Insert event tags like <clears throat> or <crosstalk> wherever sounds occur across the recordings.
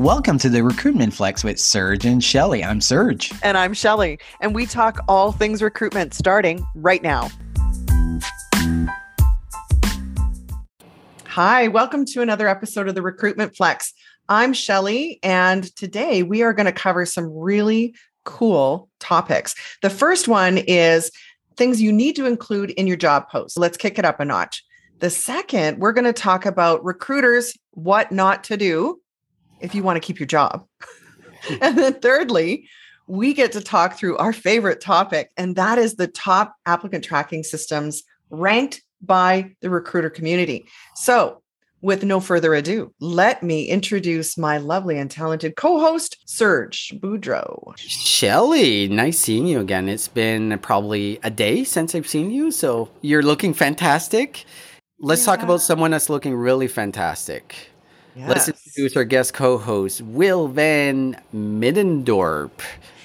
Welcome to the Recruitment Flex with Serge and Shelley. I'm Serge. And I'm Shelley. And we talk all things recruitment starting right now. Hi, welcome to another episode of the Recruitment Flex. I'm Shelley, and today we are going to cover some really cool topics. The first one is things you need to include in your job post. Let's kick it up a notch. The second, we're going to talk about recruiters, what not to do if you want to keep your job. <laughs> and then thirdly, we get to talk through our favorite topic, and that is the top applicant tracking systems ranked by the recruiter community. So, with no further ado, let me introduce my lovely and talented co-host, Serge Boudreau. Shelley, nice seeing you again. It's been probably a day since I've seen you, so you're looking fantastic. Let's yeah. talk about someone that's looking really fantastic. Yes. Let's introduce our guest co-host, Will Van Middendorp.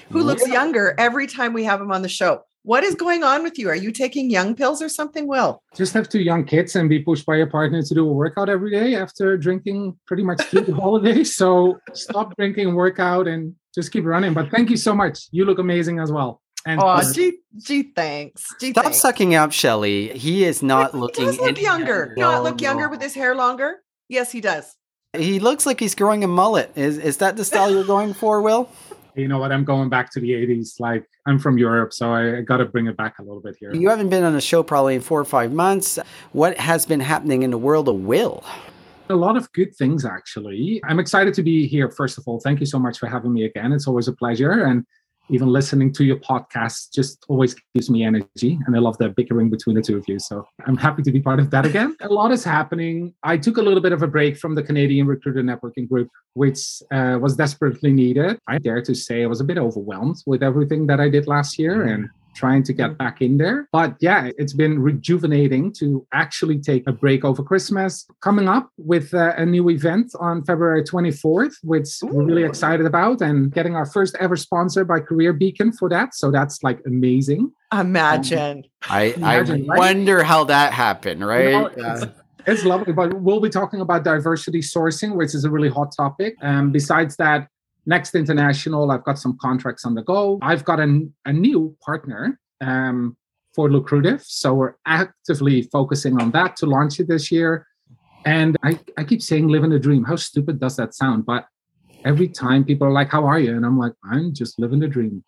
Who looks younger every time we have him on the show. What is going on with you? Are you taking young pills or something, Will? Just have two young kids and be pushed by a partner to do a workout every day after drinking pretty much through the holidays. <laughs> So stop drinking, workout, and just keep running. But thank you so much. You look amazing as well. And oh, gee, gee, thanks. Gee, Stop thanks. sucking up, Shelley. He is not looking. He does look younger. Not look younger with his hair longer. Yes, he does. He looks like he's growing a mullet. Is is that the style you're going for, Will? You know what? I'm going back to the 80s. Like I'm from Europe, so I, I got to bring it back a little bit here. You haven't been on a show probably in four or five months. What has been happening in the world of Will? A lot of good things, actually. I'm excited to be here. First of all, thank you so much for having me again. It's always a pleasure. And even listening to your podcast just always gives me energy and i love the bickering between the two of you. So i'm happy to be part of that again. A lot is happening. I took a little bit of a break from the canadian recruiter networking group which uh, was desperately needed. I dare to say i was a bit overwhelmed with everything that i did last year and trying to get mm. back in there. But yeah, it's been rejuvenating to actually take a break over Christmas. Coming up with uh, a new event on February 24th, which Ooh. we're really excited about, and getting our first ever sponsor by CareerBeacon for that. So that's like amazing. Imagine. Um, <laughs> I, imagine, I right? wonder how that happened, right? You know, uh, it's lovely, but we'll be talking about diversity sourcing, which is a really hot topic. And um, besides that, Next International, I've got some contracts on the go. I've got a, a new partner um, for Lucrative. So we're actively focusing on that to launch it this year. And I, I keep saying living a dream. How stupid does that sound? But every time people are like, How are you? And I'm like, I'm just living the dream.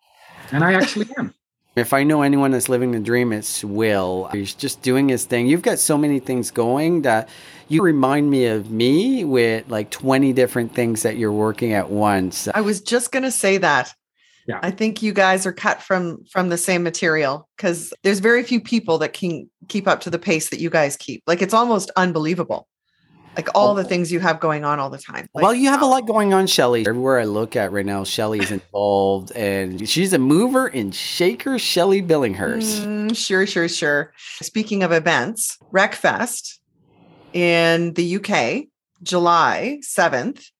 And I actually am. If I know anyone that's living the dream, it's Will. He's just doing his thing. You've got so many things going that you remind me of me with like 20 different things that you're working at once. I was just going to say that. Yeah. I think you guys are cut from from the same material cuz there's very few people that can keep up to the pace that you guys keep. Like it's almost unbelievable like all the things you have going on all the time. Like, well, you have wow. a lot going on, Shelley. Everywhere I look at right now, Shelley's <laughs> involved, and she's a mover and shaker. Shelley Billinghurst. Mm, sure, sure, sure. Speaking of events, RecFest in the UK, July seventh.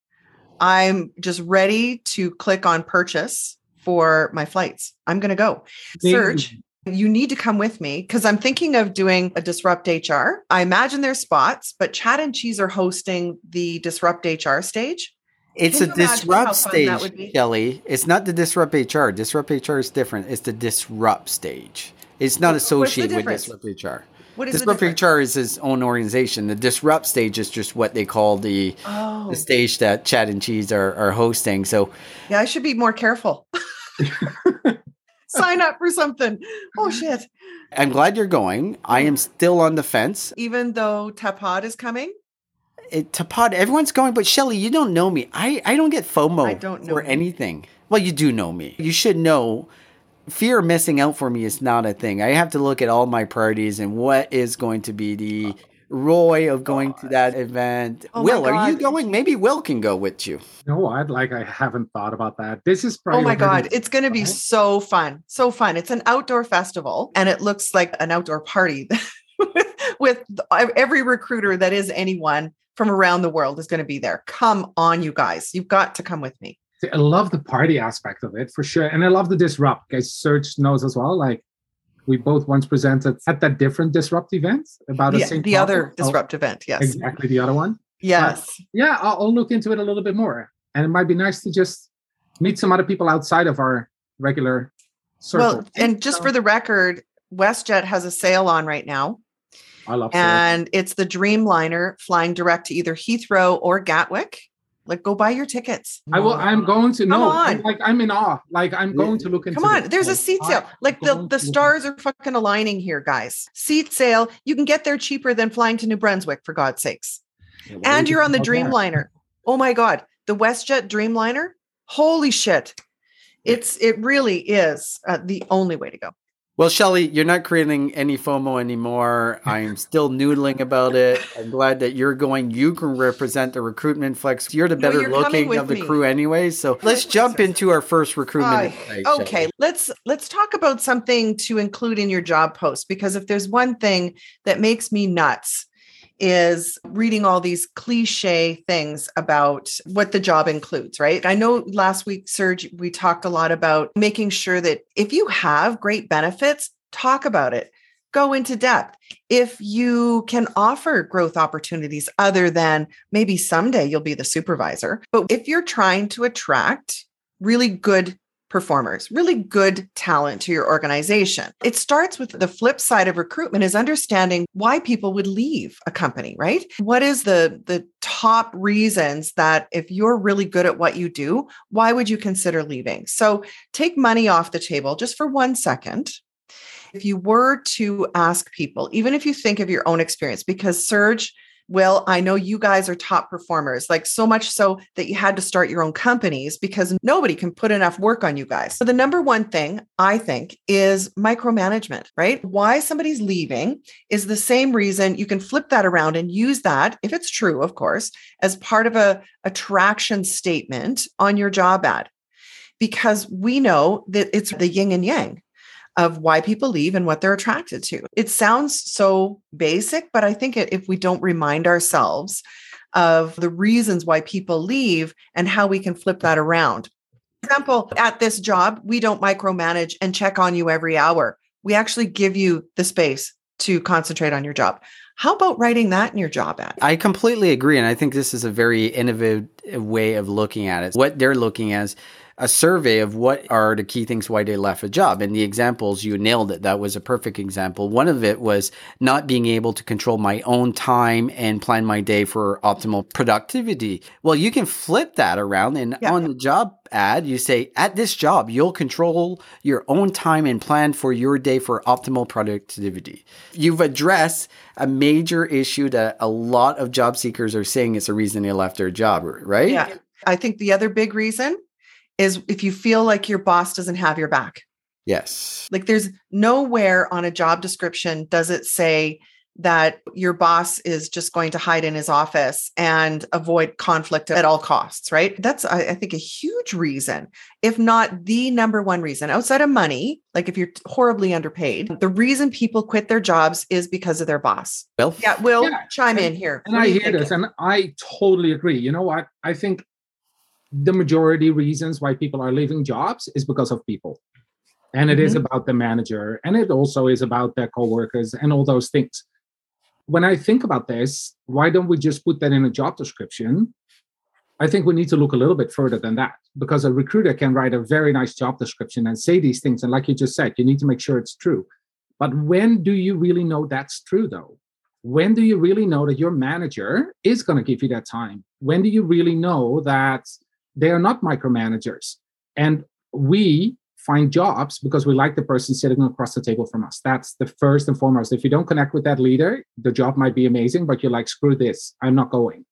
I'm just ready to click on purchase for my flights. I'm going to go. Serge, you need to come with me because I'm thinking of doing a Disrupt HR. I imagine there's spots, but Chad and Cheese are hosting the Disrupt HR stage. It's a disrupt stage, Kelly. It's not the disrupt HR. Disrupt HR is different. It's the disrupt stage. It's not associated with disrupt HR. What is disrupt HR is his own organization. The disrupt stage is just what they call the oh. the stage that Chad and Cheese are, are hosting. So yeah, I should be more careful. <laughs> sign up for something. Oh shit. I'm glad you're going. I am still on the fence. Even though Tapad is coming? It, Tapad, everyone's going, but Shelly, you don't know me. I, I don't get FOMO I don't know or anything. Well, you do know me. You should know fear of missing out for me is not a thing. I have to look at all my priorities and what is going to be the ROI of going to that event. Oh Will, are you going? Maybe Will can go with you. No, I'd like I haven't thought about that. This is probably Oh my god, it's going to be so fun. So fun. It's an outdoor festival and it looks like an outdoor party <laughs> with every recruiter that is anyone from around the world is going to be there. Come on you guys. You've got to come with me. I love the party aspect of it for sure. And I love the disrupt. Guys, Serge knows as well. Like we both once presented at that different disrupt event about the, the other oh, disrupt oh, event. Yes, exactly the other one. Yes, but yeah, I'll, I'll, look into it a little bit more. and it might be nice to just meet some other people outside of our regular circle. Well, and just for the record, WestJet has a sale on right now. I love And it's the Dreamliner flying direct to either Heathrow or Gatwick. Like, go buy your tickets. I will. I'm going to. No, I'm like I'm in awe. Like I'm going to look into. Come on, there's like, a seat sale. Like the the stars are fucking aligning here, guys. Seat sale. You can get there cheaper than flying to New Brunswick, for God's sakes. Yeah, and you're on the Dreamliner. Oh my God, the WestJet Dreamliner. Holy shit! It's it really is uh, the only way to go. Well, Shelley, you're not creating any FOMO anymore. I'm still noodling about it. I'm glad that you're going. You can represent the recruitment flex. You're the better no, looking of the me. crew anyway. So let's jump into our first recruitment. Uh, okay, Shelley. let's let's talk about something to include in your job post because if there's one thing that makes me nuts is reading all these cliche things about what the job includes, right? I know last week, Serge, we talked a lot about making sure that if you have great benefits, talk about it, go into depth. If you can offer growth opportunities other than maybe someday you'll be the supervisor, but if you're trying to attract really good performers, really good talent to your organization. It starts with the flip side of recruitment is understanding why people would leave a company, right? What is the the top reasons that if you're really good at what you do, why would you consider leaving? So take money off the table just for 1 second. If you were to ask people, even if you think of your own experience because Serge Will, I know you guys are top performers, like so much so that you had to start your own companies because nobody can put enough work on you guys. So, the number one thing I think is micromanagement, right? Why somebody's leaving is the same reason you can flip that around and use that, if it's true, of course, as part of a attraction statement on your job ad. Because we know that it's the yin and yang of why people leave and what they're attracted to. It sounds so basic, but I think if we don't remind ourselves of the reasons why people leave and how we can flip that around. For example, at this job, we don't micromanage and check on you every hour. We actually give you the space to concentrate on your job. How about writing that in your job ad? I completely agree. And I think this is a very innovative way of looking at it. What they're looking as a survey of what are the key things why they left a job. And the examples, you nailed it. That was a perfect example. One of it was not being able to control my own time and plan my day for optimal productivity. Well, you can flip that around and yeah. on the job ad, you say, at this job, you'll control your own time and plan for your day for optimal productivity. You've addressed a major issue that a lot of job seekers are saying is the reason they left their job, right? Yeah. I think the other big reason is if you feel like your boss doesn't have your back. Yes. Like there's nowhere on a job description does it say that your boss is just going to hide in his office and avoid conflict at all costs, right? That's, I, I, think, a huge reason, if not the number one reason outside of money. Like if you're horribly underpaid, the reason people quit their jobs is because of their boss. Will? Yeah, Will, yeah. chime in here. And I hear thinking? this and I totally agree. You know what? I think the majority reasons why people are leaving jobs is because of people. And it mm-hmm. is about the manager and it also is about their coworkers and all those things. When i think about this why don't we just put that in a job description? I think we need to look a little bit further than that because a recruiter can write a very nice job description and say these things and like you just said you need to make sure it's true. But when do you really know that's true though? When do you really know that your manager is going to give you that time? When do you really know that they are not micromanagers. And we find jobs because we like the person sitting across the table from us. That's the first and foremost. If you don't connect with that leader, the job might be amazing, but you're like, screw this, I'm not going.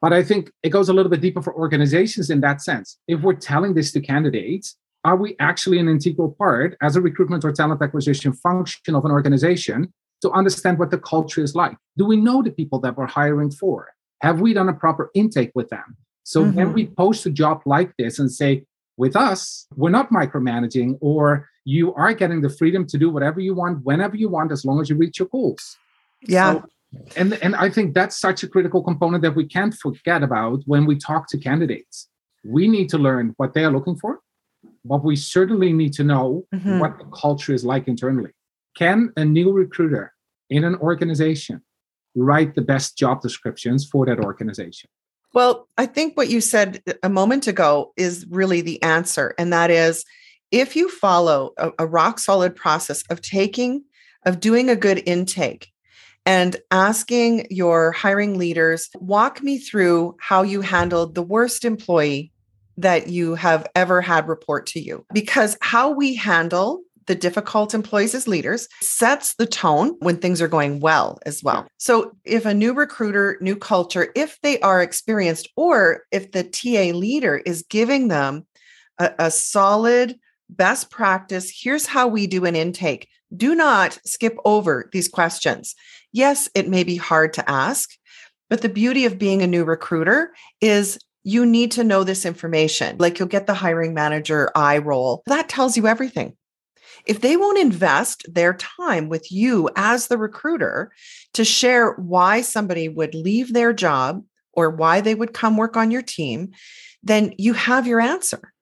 But I think it goes a little bit deeper for organizations in that sense. If we're telling this to candidates, are we actually an integral part as a recruitment or talent acquisition function of an organization to understand what the culture is like? Do we know the people that we're hiring for? Have we done a proper intake with them? So mm-hmm. when we post a job like this and say, with us, we're not micromanaging, or you are getting the freedom to do whatever you want, whenever you want, as long as you reach your goals. Yeah. So, and, and I think that's such a critical component that we can't forget about when we talk to candidates. We need to learn what they are looking for, but we certainly need to know mm-hmm. what the culture is like internally. Can a new recruiter in an organization write the best job descriptions for that organization? Well, I think what you said a moment ago is really the answer. And that is if you follow a, a rock solid process of taking, of doing a good intake, and asking your hiring leaders, walk me through how you handled the worst employee that you have ever had report to you. Because how we handle the difficult employees as leaders sets the tone when things are going well as well. So, if a new recruiter, new culture, if they are experienced, or if the TA leader is giving them a, a solid best practice, here's how we do an intake. Do not skip over these questions. Yes, it may be hard to ask, but the beauty of being a new recruiter is you need to know this information. Like you'll get the hiring manager eye roll. That tells you everything. If they won't invest their time with you as the recruiter to share why somebody would leave their job or why they would come work on your team, then you have your answer,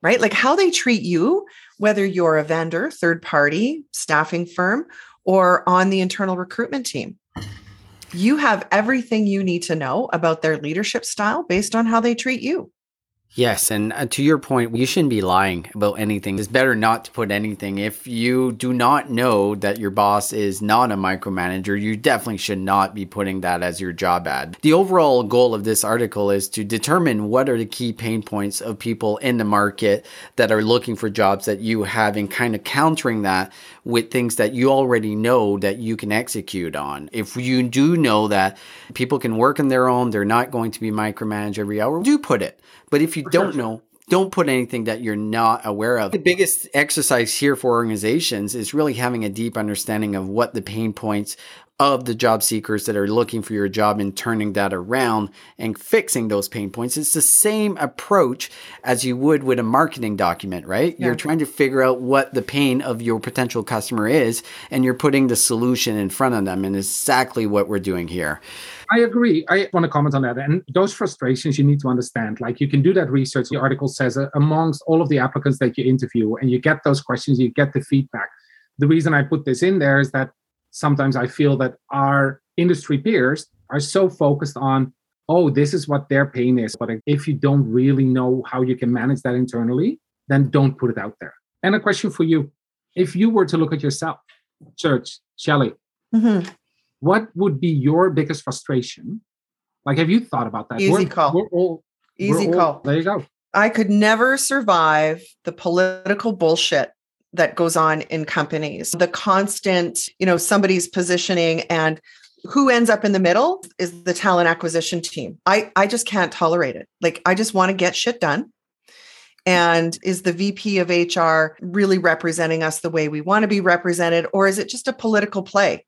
right? Like how they treat you, whether you're a vendor, third party, staffing firm, or on the internal recruitment team. You have everything you need to know about their leadership style based on how they treat you. Yes, and uh, to your point, you shouldn't be lying about anything. It's better not to put anything. If you do not know that your boss is not a micromanager, you definitely should not be putting that as your job ad. The overall goal of this article is to determine what are the key pain points of people in the market that are looking for jobs that you have and kind of countering that with things that you already know that you can execute on. If you do know that people can work on their own, they're not going to be micromanaged every hour, do put it. But if you for don't sure. know, don't put anything that you're not aware of. The biggest exercise here for organizations is really having a deep understanding of what the pain points of the job seekers that are looking for your job and turning that around and fixing those pain points. It's the same approach as you would with a marketing document, right? Yeah. You're trying to figure out what the pain of your potential customer is and you're putting the solution in front of them and exactly what we're doing here. I agree. I want to comment on that. And those frustrations you need to understand. Like you can do that research. The article says uh, amongst all of the applicants that you interview and you get those questions, you get the feedback. The reason I put this in there is that sometimes I feel that our industry peers are so focused on, oh, this is what their pain is. But if you don't really know how you can manage that internally, then don't put it out there. And a question for you if you were to look at yourself, Serge, Shelley, mm-hmm. What would be your biggest frustration? Like, have you thought about that? Easy we're, call. We're all, Easy call. All, there you go. I could never survive the political bullshit that goes on in companies. The constant, you know, somebody's positioning and who ends up in the middle is the talent acquisition team. I I just can't tolerate it. Like I just want to get shit done. And is the VP of HR really representing us the way we want to be represented or is it just a political play?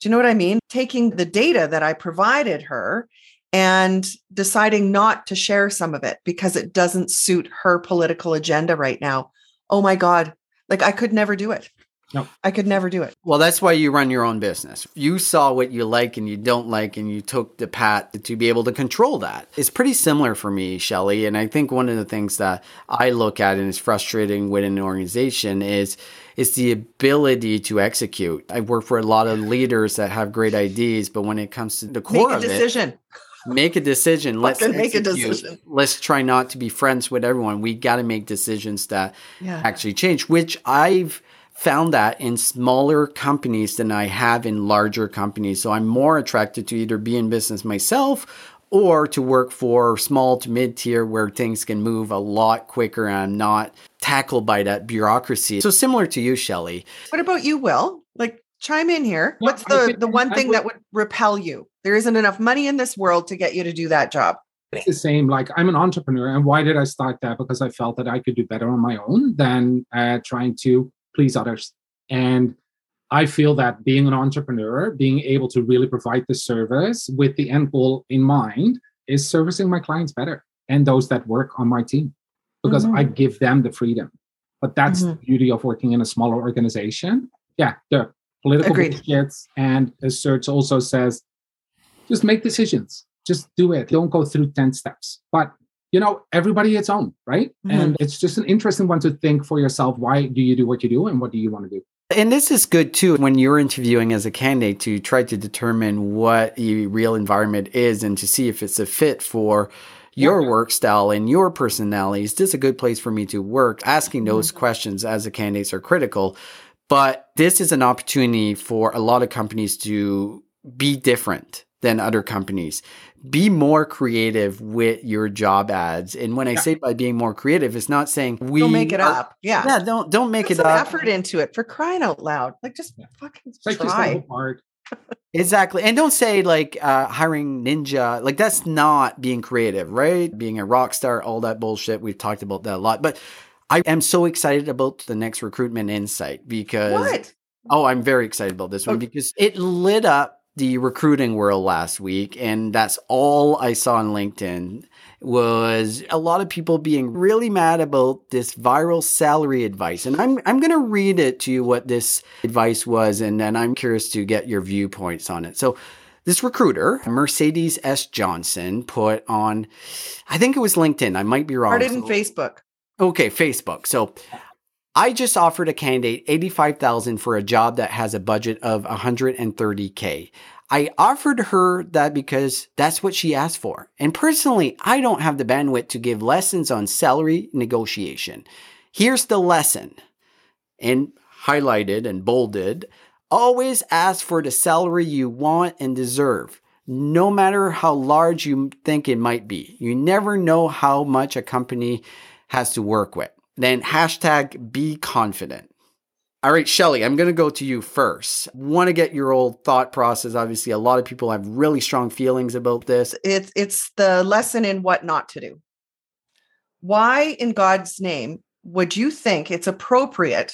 Do you know what I mean? Taking the data that I provided her and deciding not to share some of it because it doesn't suit her political agenda right now. Oh my God, like I could never do it. No. I could never do it. Well, that's why you run your own business. You saw what you like and you don't like, and you took the path to be able to control that. It's pretty similar for me, Shelley. And I think one of the things that I look at and is frustrating with an organization is is the ability to execute. I work for a lot of leaders that have great ideas, but when it comes to the core Make a decision. It, make a decision. Let's make a decision. Let's try not to be friends with everyone. We got to make decisions that yeah. actually change, which I've found that in smaller companies than I have in larger companies. So I'm more attracted to either be in business myself or to work for small to mid tier where things can move a lot quicker and I'm not tackled by that bureaucracy. So similar to you, Shelley. What about you, Will? Like chime in here. What's the the one thing that would repel you? There isn't enough money in this world to get you to do that job. It's the same. Like I'm an entrepreneur, and why did I start that? Because I felt that I could do better on my own than uh, trying to please others. And I feel that being an entrepreneur, being able to really provide the service with the end goal in mind, is servicing my clients better and those that work on my team because mm-hmm. I give them the freedom. But that's mm-hmm. the beauty of working in a smaller organization. Yeah, the political Agreed. And as Serge also says, just make decisions. Just do it. Don't go through 10 steps. But you know, everybody its own, right? Mm-hmm. And it's just an interesting one to think for yourself. Why do you do what you do and what do you want to do? And this is good too when you're interviewing as a candidate to try to determine what the real environment is and to see if it's a fit for your yeah. work style and your personality. Is this a good place for me to work? Asking those mm-hmm. questions as a candidates are critical. But this is an opportunity for a lot of companies to be different than other companies. Be more creative with your job ads. And when I say by being more creative, it's not saying we don't make it are, up. Yeah. Yeah. Don't don't make Put it up. effort into it for crying out loud. Like just yeah. fucking it's try. Like <laughs> exactly. And don't say like uh, hiring ninja. Like that's not being creative, right? Being a rock star, all that bullshit. We've talked about that a lot. But I am so excited about the next recruitment insight because what? Oh, I'm very excited about this one okay. because it lit up the recruiting world last week and that's all I saw on LinkedIn was a lot of people being really mad about this viral salary advice. And I'm I'm going to read it to you what this advice was and then I'm curious to get your viewpoints on it. So this recruiter, Mercedes S. Johnson, put on, I think it was LinkedIn. I might be wrong. Started in Facebook. Okay, Facebook. So I just offered a candidate 85,000 for a job that has a budget of 130k. I offered her that because that's what she asked for. And personally, I don't have the bandwidth to give lessons on salary negotiation. Here's the lesson. And highlighted and bolded, always ask for the salary you want and deserve no matter how large you think it might be. You never know how much a company has to work with. Then hashtag be confident. All right, Shelley, I'm going to go to you first. Want to get your old thought process. Obviously, a lot of people have really strong feelings about this. It's it's the lesson in what not to do. Why in God's name would you think it's appropriate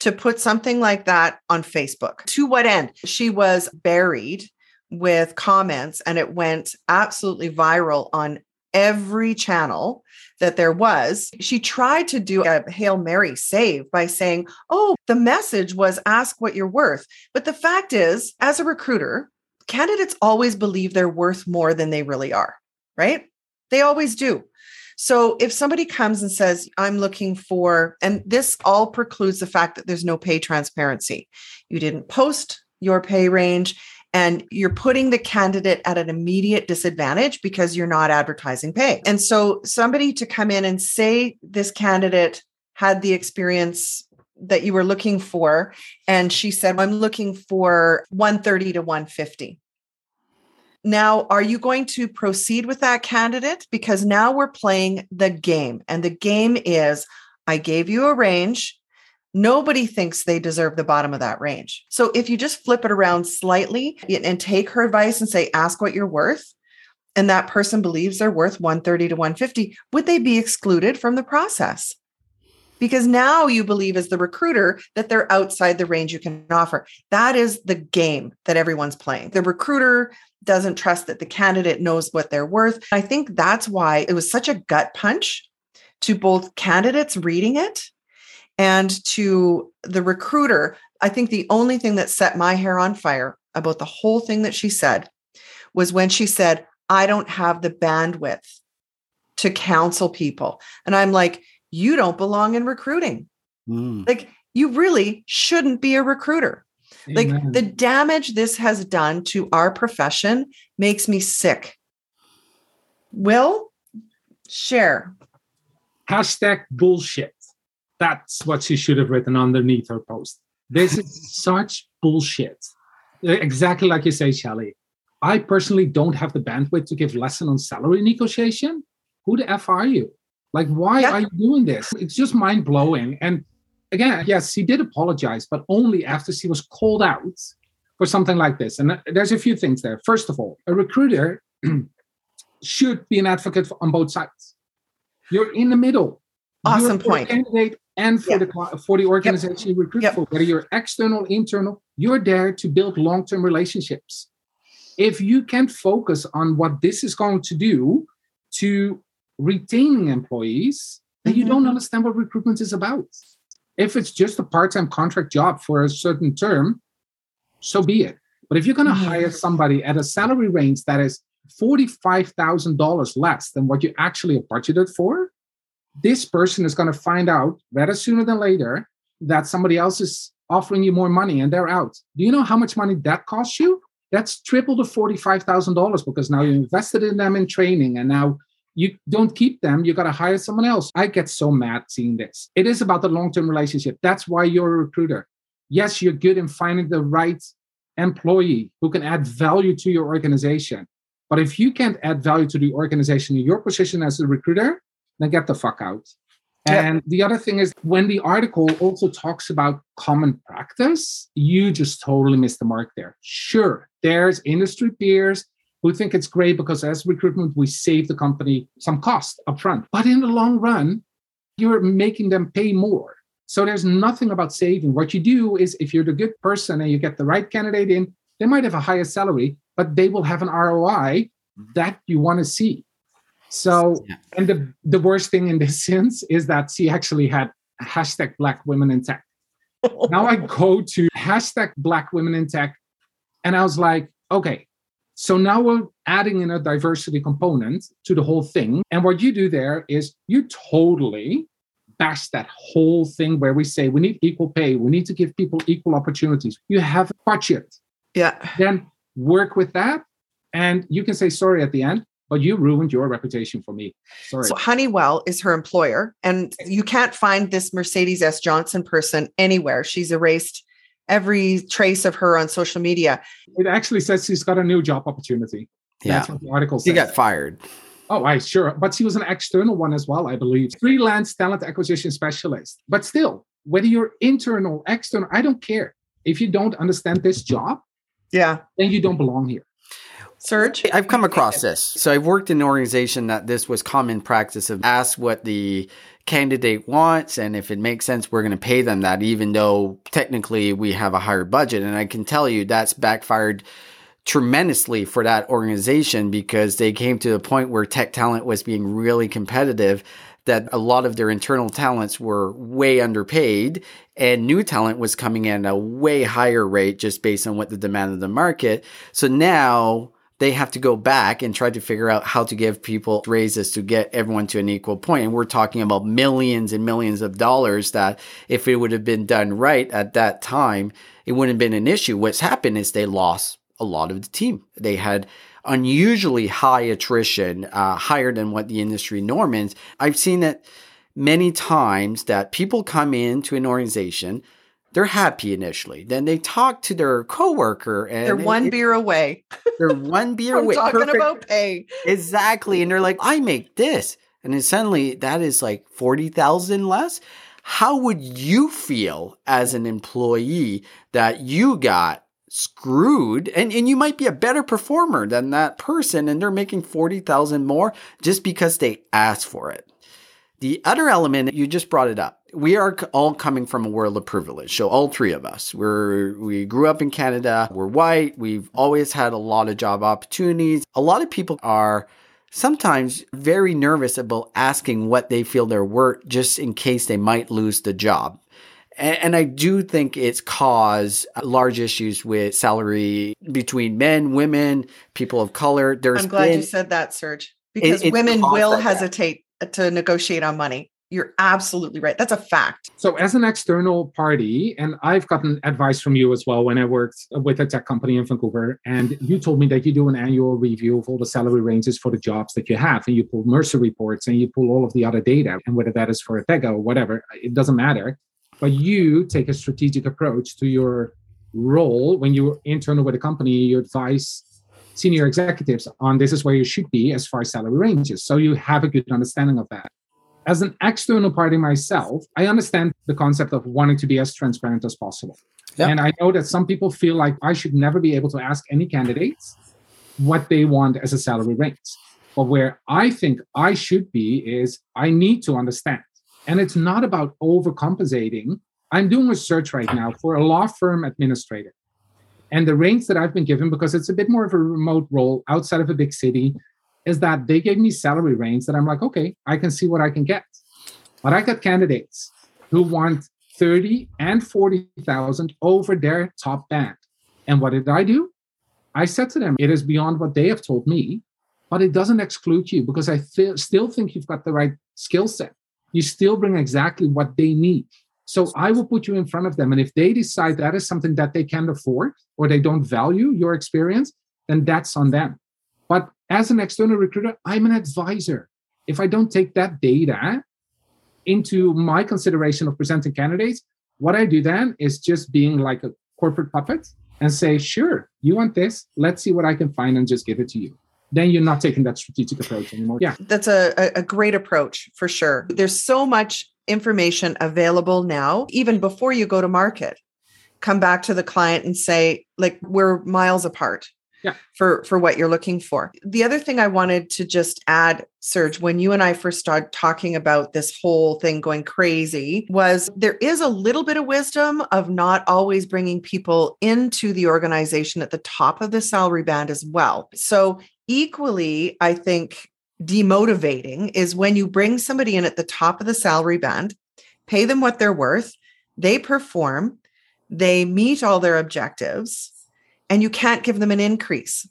to put something like that on Facebook? To what end? She was buried with comments and it went absolutely viral on every channel that there was, she tried to do a Hail Mary save by saying, Oh, the message was ask what you're worth. But the fact is, as a recruiter, candidates always believe they're worth more than they really are, right? They always do. So if somebody comes and says, I'm looking for, and this all precludes the fact that there's no pay transparency. You didn't post your pay range and you're putting the candidate at an immediate disadvantage because you're not advertising pay. And so somebody to come in and say this candidate had the experience that you were looking for and she said I'm looking for 130 to 150. Now, are you going to proceed with that candidate because now we're playing the game and the game is I gave you a range Nobody thinks they deserve the bottom of that range. So if you just flip it around slightly and take her advice and say, ask what you're worth, and that person believes they're worth 130 to 150, would they be excluded from the process? Because now you believe as the recruiter that they're outside the range you can offer. That is the game that everyone's playing. The recruiter doesn't trust that the candidate knows what they're worth. I think that's why it was such a gut punch to both candidates reading it and to the recruiter, I think the only thing that set my hair on fire about the whole thing that she said was when she said, I don't have the bandwidth to counsel people. And I'm like, you don't belong in recruiting. Mm. Like, you really shouldn't be a recruiter. Amen. Like, the damage this has done to our profession makes me sick. Will, share. Hashtag bullshit. That's what she should have written underneath her post. This is <laughs> such bullshit. Uh, exactly like you say, Shelley. I personally don't have the bandwidth to give lesson on salary negotiation. Who the F are you? Like, why yeah. are you doing this? It's just mind blowing. And again, yes, she did apologize, but only after she was called out for something like this. And uh, there's a few things there. First of all, a recruiter <clears throat> should be an advocate on both sides. You're in the middle. Awesome point. Candidate and for the for the organization yep. you recruit yep. for, whether you're external, internal, you're there to build long-term relationships. If you can't focus on what this is going to do to retaining employees, then mm-hmm. you don't understand what recruitment is about. If it's just a part-time contract job for a certain term, so be it. But if you're going to mm-hmm. hire somebody at a salary range that is $45,000 less than what you actually budgeted for, this person is going to find out rather sooner than later that somebody else is offering you more money and they're out. Do you know how much money that costs you? That's triple to $45,000 because now you invested in them in training and now you don't keep them. You got to hire someone else. I get so mad seeing this. It is about the long term relationship. That's why you're a recruiter. Yes, you're good in finding the right employee who can add value to your organization. But if you can't add value to the organization in your position as a recruiter, then get the fuck out. And the other thing is, when the article also talks about common practice, you just totally missed the mark there. Sure, there's industry peers who think it's great because as recruitment, we save the company some cost upfront. But in the long run, you're making them pay more. So there's nothing about saving. What you do is if you're the good person and you get the right candidate in, they might have a higher salary, but they will have an ROI that you want to see. So, yeah. and the, the worst thing in this <laughs> sense is that she actually had hashtag black women in tech. <laughs> now I go to hashtag black women in tech, and I was like, okay, so now we're adding in a diversity component to the whole thing. And what you do there is you totally bash that whole thing where we say we need equal pay, we need to give people equal opportunities. You have a budget. Yeah. Then work with that. And you can say sorry at the end, but you ruined your reputation for me. Sorry. So Honeywell is her employer, and you can't find this Mercedes S. Johnson person anywhere. She's erased every trace of her on social media. It actually says she's got a new job opportunity. Yeah. That's what the article says. She got fired. Oh, I sure. But she was an external one as well, I believe. Freelance talent acquisition specialist. But still, whether you're internal, external, I don't care. If you don't understand this job, yeah, then you don't belong here. Serge? I've come across this. So I've worked in an organization that this was common practice of ask what the candidate wants and if it makes sense we're going to pay them that even though technically we have a higher budget and I can tell you that's backfired tremendously for that organization because they came to the point where tech talent was being really competitive that a lot of their internal talents were way underpaid and new talent was coming in at a way higher rate just based on what the demand of the market. So now they have to go back and try to figure out how to give people raises to get everyone to an equal point. And we're talking about millions and millions of dollars that if it would have been done right at that time, it wouldn't have been an issue. What's happened is they lost a lot of the team. They had unusually high attrition, uh, higher than what the industry norm is. I've seen it many times that people come into an organization – they're happy initially. Then they talk to their coworker and they're one it, beer away. They're <laughs> one beer away. Talking Perfect. about pay. Exactly. And they're like, I make this. And then suddenly that is like 40,000 less. How would you feel as an employee that you got screwed and, and you might be a better performer than that person and they're making 40,000 more just because they asked for it. The other element, you just brought it up we are all coming from a world of privilege. So all three of us, we're we grew up in Canada. We're white. We've always had a lot of job opportunities. A lot of people are sometimes very nervous about asking what they feel they're worth, just in case they might lose the job. And, and I do think it's caused uh, large issues with salary between men, women, people of color. There's I'm glad been, you said that, Serge, because it, women will hesitate to negotiate on money. You're absolutely right. That's a fact. So, as an external party, and I've gotten advice from you as well when I worked with a tech company in Vancouver, and you told me that you do an annual review of all the salary ranges for the jobs that you have, and you pull Mercer reports and you pull all of the other data, and whether that is for a Pega or whatever, it doesn't matter. But you take a strategic approach to your role when you're internal with a company, you advise senior executives on this is where you should be as far as salary ranges. So you have a good understanding of that as an external party myself, I understand the concept of wanting to be as transparent as possible. Yep. And I know that some people feel like I should never be able to ask any candidates what they want as a salary range. But where I think I should be is I need to understand. And it's not about overcompensating. I'm doing a search right now for a law firm administrator. And the range that I've been given, because it's a bit more of a remote role outside of a big city, is that they gave me salary range that I'm like, okay, I can see what I can get. But I got candidates who want 30 and 40,000 over their top band. And what did I do? I said to them, it is beyond what they have told me, but it doesn't exclude you because I th- still think you've got the right skill set. You still bring exactly what they need. So I will put you in front of them. And if they decide that is something that they can't afford or they don't value your experience, then that's on them. But as an external recruiter, I'm an advisor. If I don't take that data into my consideration of presenting candidates, what I do then is just being like a corporate puppet and say, sure, you want this? Let's see what I can find and just give it to you. Then you're not taking that strategic approach anymore. Yeah. That's a, a great approach for sure. There's so much information available now, even mm-hmm. before you go to market. Come back to the client and say, like, we're miles apart yeah. for for what you're looking for. The other thing I wanted to just add, Serge, when you and I first started talking about this whole thing going crazy, was there is a little bit of wisdom of not always bringing people into the organization at the top of the salary band as well. So equally, I think demotivating is when you bring somebody in at the top of the salary band, pay them what they're worth, they perform, they meet all their objectives and you can't give them an increase.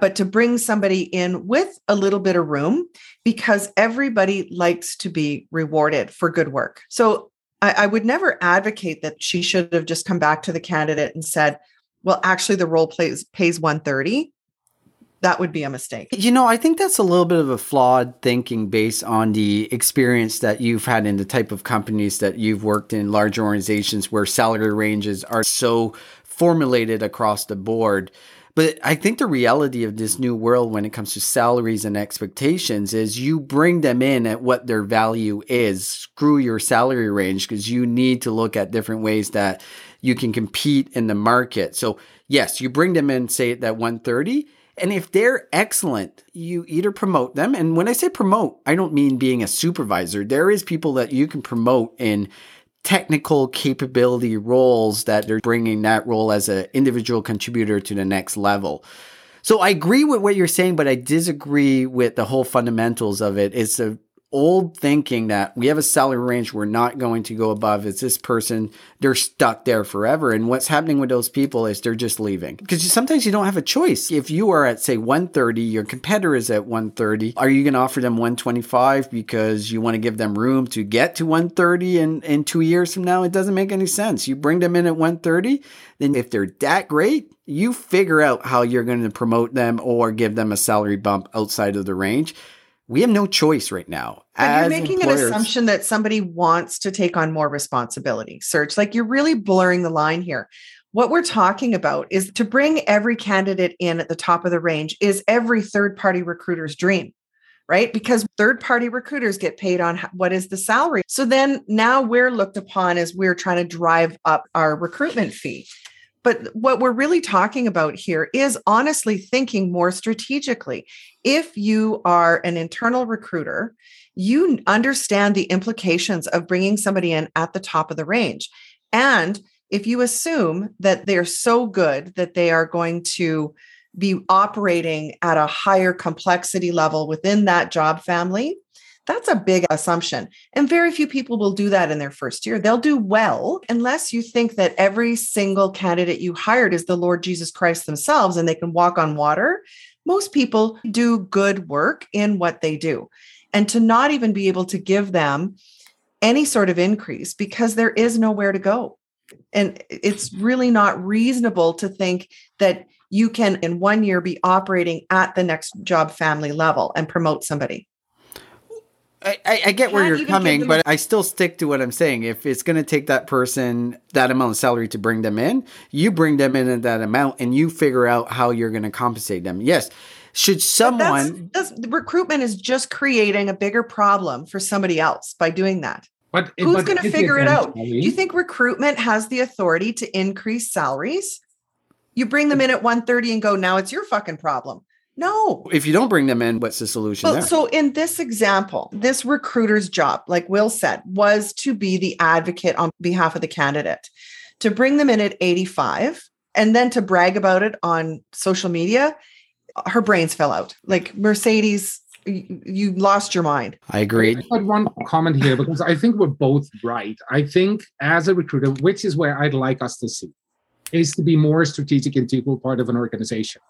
But to bring somebody in with a little bit of room because everybody likes to be rewarded for good work. So I, I would never advocate that she should have just come back to the candidate and said, well, actually the role plays pays 130 that would be a mistake. You know, I think that's a little bit of a flawed thinking based on the experience that you've had in the type of companies that you've worked in large organizations where salary ranges are so formulated across the board. But I think the reality of this new world when it comes to salaries and expectations is you bring them in at what their value is. Screw your salary range because you need to look at different ways that you can compete in the market. So, yes, you bring them in, say, at that 130. And if they're excellent, you either promote them. And when I say promote, I don't mean being a supervisor. There is people that you can promote in technical capability roles that they're bringing that role as an individual contributor to the next level. So I agree with what you're saying, but I disagree with the whole fundamentals of it. It's a old thinking that we have a salary range we're not going to go above. It's this person, they're stuck there forever. And what's happening with those people is they're just leaving. Because sometimes you don't have a choice. If you are at, say, 130, your competitor is at 130, are you going to offer them 125 because you want to give them room to get to 130 in, in two years from now? It doesn't make any sense. You bring them in at 130, then if they're that great, you figure out how you're going to promote them or give them a salary bump outside of the range we have no choice right now. And you're making an assumption that somebody wants to take on more responsibility. Serge, like you're really blurring the line here. What we're talking about is to bring every candidate in at the top of the range is every third party recruiter's dream, right? Because third party recruiters get paid on what is the salary. So then now we're looked upon as we're trying to drive up our recruitment fee. But what we're really talking about here is honestly thinking more strategically. If you are an internal recruiter, you understand the implications of bringing somebody in at the top of the range. And if you assume that they're so good that they are going to be operating at a higher complexity level within that job family, that's a big assumption. And very few people will do that in their first year. They'll do well unless you think that every single candidate you hired is the Lord Jesus Christ themselves and they can walk on water. Most people do good work in what they do. And to not even be able to give them any sort of increase because there is nowhere to go. And it's really not reasonable to think that you can, in one year, be operating at the next job family level and promote somebody. I, I, get where you're coming, but I still stick to what I'm saying. If it's going to take that person that amount of salary to bring them in, you bring them in at that amount and you figure out how you're going to compensate them. Yes. Should someone. That's, that's, recruitment is just creating a bigger problem for somebody else by doing that. But who's going to figure it out? Do you think recruitment has the authority to increase salaries? You bring them in at 130 and go, now it's your fucking problem. No. If you don't bring them in, what's the solution? Well, so in this example, this recruiter's job, like Will said, was to be the advocate on behalf of the candidate, to bring them in at 85 and then to brag about it on social media. Her brains fell out. Like Mercedes, you lost your mind. I agree. I had one comment here because I think we're both right. I think as a recruiter, which is where I'd like us to see, is to be more strategic and integral part of an organization.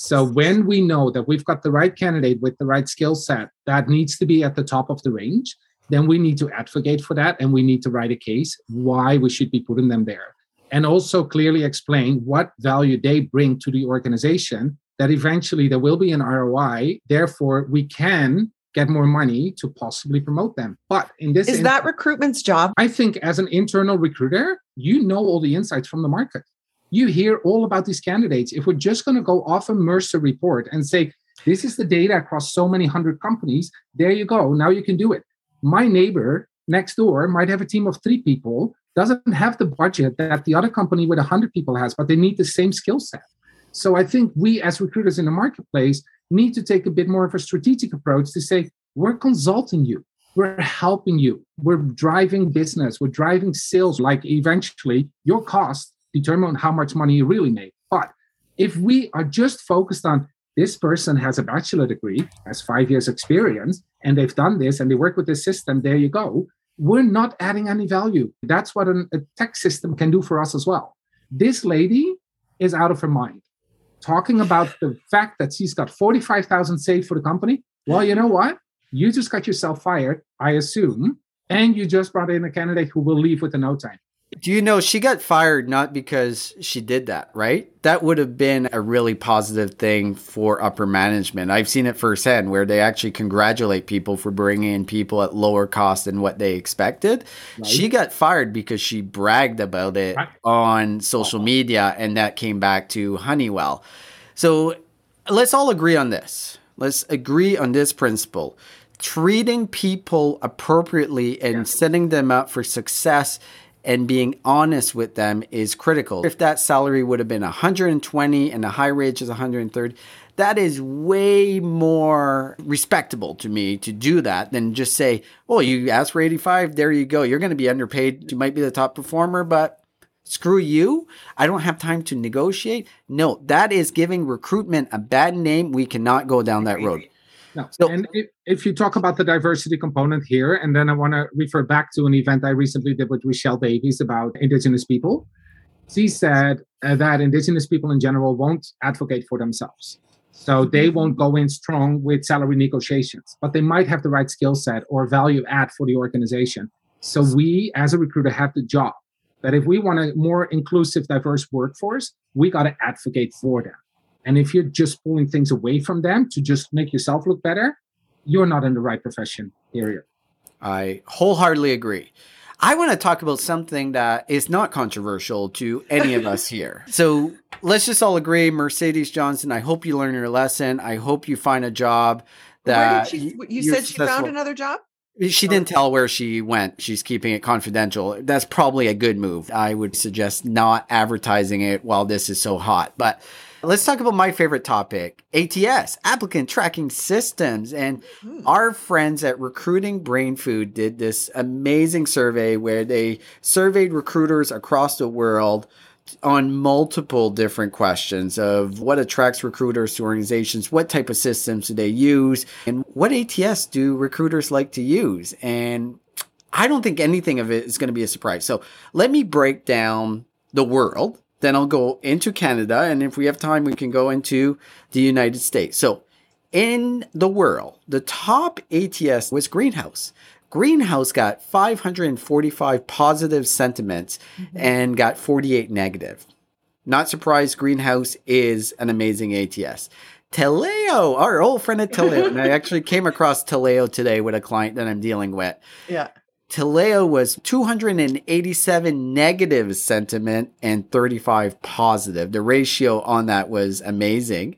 So when we know that we've got the right candidate with the right skill set that needs to be at the top of the range, then we need to advocate for that and we need to write a case why we should be putting them there. And also clearly explain what value they bring to the organization, that eventually there will be an ROI. Therefore, we can get more money to possibly promote them. But in this is that recruitment's job? I think as an internal recruiter, you know all the insights from the market. You hear all about these candidates. If we're just going to go off a Mercer report and say, this is the data across so many hundred companies, there you go. Now you can do it. My neighbor next door might have a team of three people, doesn't have the budget that the other company with 100 people has, but they need the same skill set. So I think we as recruiters in the marketplace need to take a bit more of a strategic approach to say, we're consulting you, we're helping you, we're driving business, we're driving sales. Like eventually, your cost determine how much money you really make. But if we are just focused on this person has a bachelor degree, has five years experience, and they've done this and they work with this system, there you go. We're not adding any value. That's what an, a tech system can do for us as well. This lady is out of her mind talking about the fact that she's got 45,000 saved for the company. Well, you know what? You just got yourself fired, I assume, and you just brought in a candidate who will leave with no time. Do you know she got fired not because she did that, right? That would have been a really positive thing for upper management. I've seen it firsthand where they actually congratulate people for bringing in people at lower cost than what they expected. Right. She got fired because she bragged about it right. on social media, and that came back to Honeywell. So let's all agree on this. Let's agree on this principle treating people appropriately and yeah. setting them up for success and being honest with them is critical. If that salary would have been 120 and the high wage is 130, that is way more respectable to me to do that than just say, "Oh, you asked for 85, there you go. You're going to be underpaid. You might be the top performer, but screw you. I don't have time to negotiate." No, that is giving recruitment a bad name. We cannot go down that road. No. So, and if, if, you talk about the diversity component here, and then I want to refer back to an event I recently did with Rochelle Davies about Indigenous people. She said uh, that Indigenous people in general won't advocate for themselves. So they mm-hmm. won't go in strong with salary negotiations, but they might have the right skill set or value add for the organization. So we, as a recruiter, have the job that if we want a more inclusive, diverse workforce, we got to advocate for them. And if you're just pulling things away from them to just make yourself look better, you're not in the right profession, period. I wholeheartedly agree. I want to talk about something that is not controversial to any of us here. <laughs> So let's just all agree, Mercedes Johnson. I hope you learn your lesson. I hope you find a job that she, you said she found another job. She didn't tell where she went. She's keeping it confidential. That's probably a good move. I would suggest not advertising it while this is so hot. But Let's talk about my favorite topic ATS, applicant tracking systems. And mm. our friends at Recruiting Brainfood did this amazing survey where they surveyed recruiters across the world on multiple different questions of what attracts recruiters to organizations, what type of systems do they use, and what ATS do recruiters like to use. And I don't think anything of it is going to be a surprise. So let me break down the world then I'll go into Canada. And if we have time, we can go into the United States. So in the world, the top ATS was Greenhouse. Greenhouse got 545 positive sentiments mm-hmm. and got 48 negative. Not surprised, Greenhouse is an amazing ATS. Taleo, our old friend at Taleo, and I <laughs> actually came across Taleo today with a client that I'm dealing with. Yeah. Taleo was 287 negative sentiment and 35 positive. The ratio on that was amazing.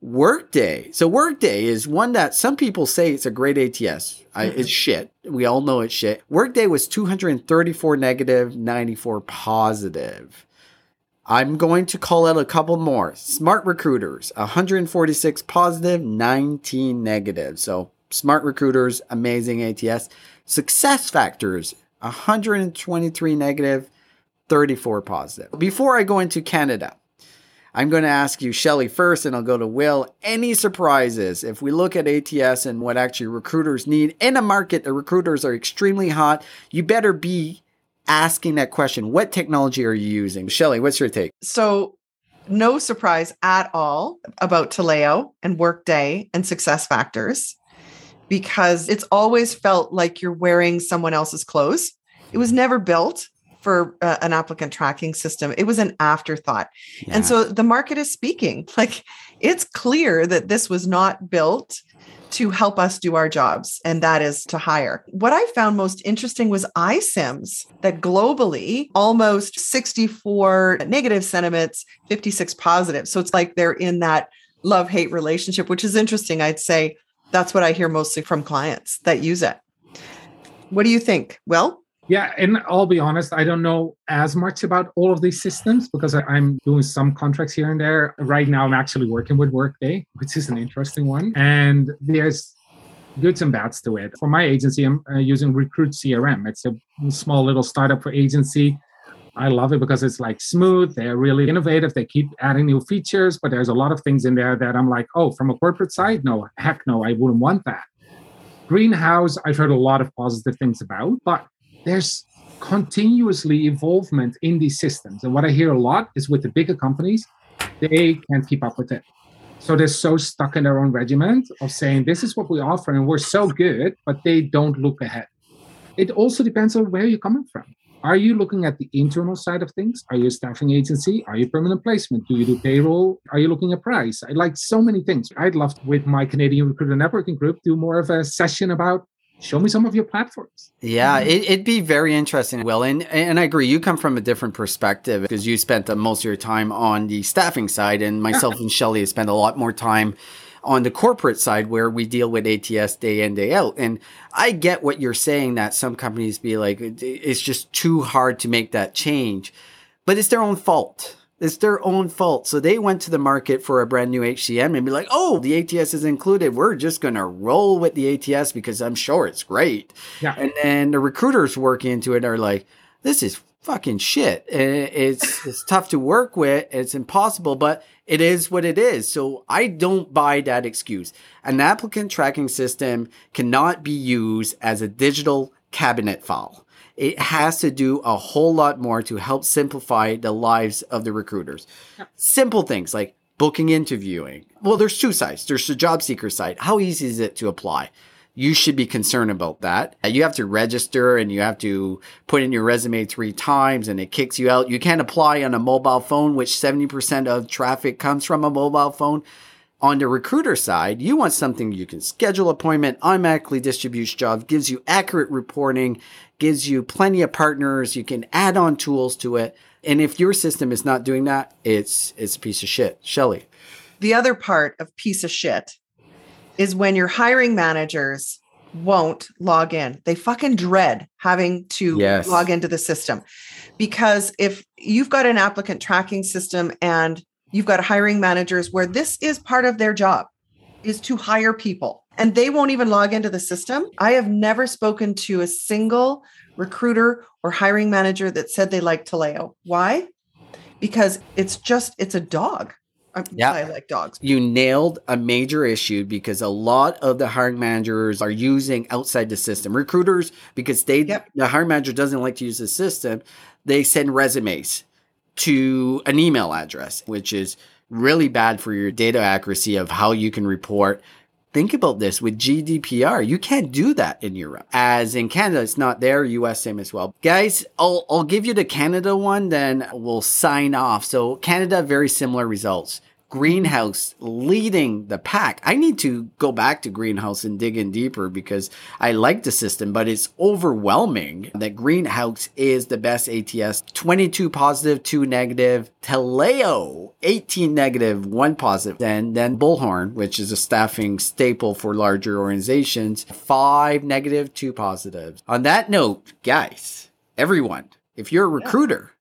Workday. So Workday is one that some people say it's a great ATS. I, it's mm-hmm. shit. We all know it's shit. Workday was 234 negative, 94 positive. I'm going to call out a couple more. SmartRecruiters, 146 positive, 19 negative. So SmartRecruiters, amazing ATS. SuccessFactors 123 negative, 34 positive. Before I go into Canada, I'm going to ask you, Shelley, first, and I'll go to Will. Any surprises if we look at ATS and what actually recruiters need in a market? The recruiters are extremely hot. You better be asking that question. What technology are you using? Shelley, what's your take? So, no surprise at all about Taleo and Workday and SuccessFactors. Because it's always felt like you're wearing someone else's clothes. It was never built for uh, an applicant tracking system. It was an afterthought. Yeah. And so the market is speaking. <laughs> Like it's clear that this was not built to help us do our jobs, and that is to hire. What I found most interesting was iCIMS, that globally, almost 64 negative sentiments, 56 positive. So it's like they're in that love hate relationship, which is interesting. I'd say that's what I hear mostly from clients that use it. What do you think? Well, yeah, and I'll be honest, I don't know as much about all of these systems because I'm doing some contracts here and there. Right now, I'm actually working with Workday, which is an interesting one. And there's goods and bads to it. For my agency, I'm uh, using Recruit CRM. It's a small little startup for agency. I love it because it's like smooth. They're really innovative. They keep adding new features, but there's a lot of things in there that I'm like, oh, from a corporate side, no, heck no, I wouldn't want that. Greenhouse, I've heard a lot of positive things about, but there's continuously involvement in these systems. And what I hear a lot is with the bigger companies, they can't keep up with it. So they're so stuck in their own regiment of saying, this is what we offer and we're so good, but they don't look ahead. It also depends on where you're coming from. Are you looking at the internal side of things? Are you a staffing agency? Are you permanent placement? Do you do payroll? Are you looking at price? I like so many things. I'd love to, with my Canadian recruiter networking group, do more of a session about show me some of your platforms. Yeah, it, would be very interesting, Will. And, and I agree, you come from a different perspective because you spent the, most of your time on the staffing side, and myself and Shelley have spent a lot more time on the corporate side where we deal with ATS day in, day out. And I get what you're saying that some companies be like, it's just too hard to make that change, but it's their own fault it's their own fault. So they went to the market for a brand new HCM and be like, oh, the ATS is included. We're just going to roll with the ATS because I'm sure it's great. Yeah. And then the recruiters working into it are like, this is fucking shit. It's, it's tough to work with. It's impossible, but it is what it is. So I don't buy that excuse. An applicant tracking system cannot be used as a digital cabinet file it has to do a whole lot more to help simplify the lives of the recruiters. Simple things like booking interviewing. Well, there's two sides. There's the job seeker side. How easy is it to apply? You should be concerned about that. Uh, you have to register and you have to put in your resume three times and it kicks you out. You can't apply on a mobile phone, which 70% of traffic comes from a mobile phone. On the recruiter side, you want something you can schedule appointment, automatically distributes jobs, gives you accurate reporting, gives you plenty of partners. You can add on tools to it. And if your system is not doing that, it's it's a piece of shit. Shelley. The other part of piece of shit is when your hiring managers won't log in. They fucking dread having to yes. log into the system. Because if you've got an applicant tracking system and You've got hiring managers where this is part of their job is to hire people and they won't even log into the system. I have never spoken to a single recruiter or hiring manager that said they like Taleo. Why? Because it's just it's a dog. Yeah, I like dogs. You nailed a major issue because a lot of the hiring managers are using outside the system. Recruiters, because they yep. the hiring manager doesn't like to use the system, they send resumes to an email address, which is really bad for your data accuracy of how you can report. Think about this with GDPR. You can't do that in Europe. As in Canada, it's not there, US same as well. Guys, I'll, I'll give you the Canada one, then we'll sign off. So Canada, very similar results. Greenhouse leading the pack. I need to go back to Greenhouse and dig in deeper because I like the system, but it's overwhelming that Greenhouse is the best ATS. 22 positive, 2 negative. Taleo 18 negative, 1 positive. Then, then Bullhorn, which is a staffing staple for larger organizations, 5 negative, 2 positive. On that note, guys, everyone, if you're a recruiter,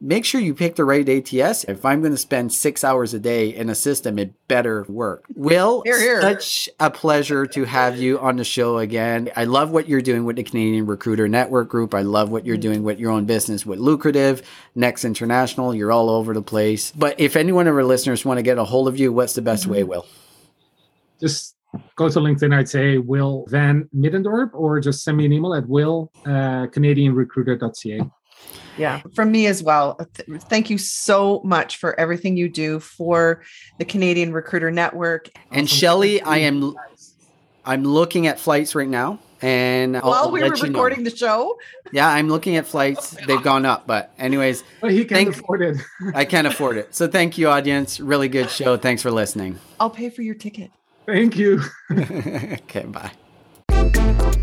make sure you pick the right ATS. If I'm going to spend six hours a day in a system, it better work. Will, here, here. such a pleasure to have you on the show again. I love what you're doing with the Canadian Recruiter Network Group. I love what you're doing with your own business with Lucrative, Next International. You're all over the place. But if any one of our listeners want to get a hold of you, what's the best way, Will? Just go to LinkedIn, I'd say Will Van Middendorp, or just send me an email at will uh, canadianrecruiter.ca. Yeah, from me as well. Uh, thank you so much for everything you do for the Canadian Recruiter Network. And Shelley, I am I'm looking at flights right now. And I'll, while we were recording know. the show, yeah, I'm looking at flights. They've gone up, but anyways, but he can't thank, afford it. I can't afford it. So thank you, audience. Really good show. Thanks for listening. I'll pay for your ticket. Thank you. <laughs> okay, bye.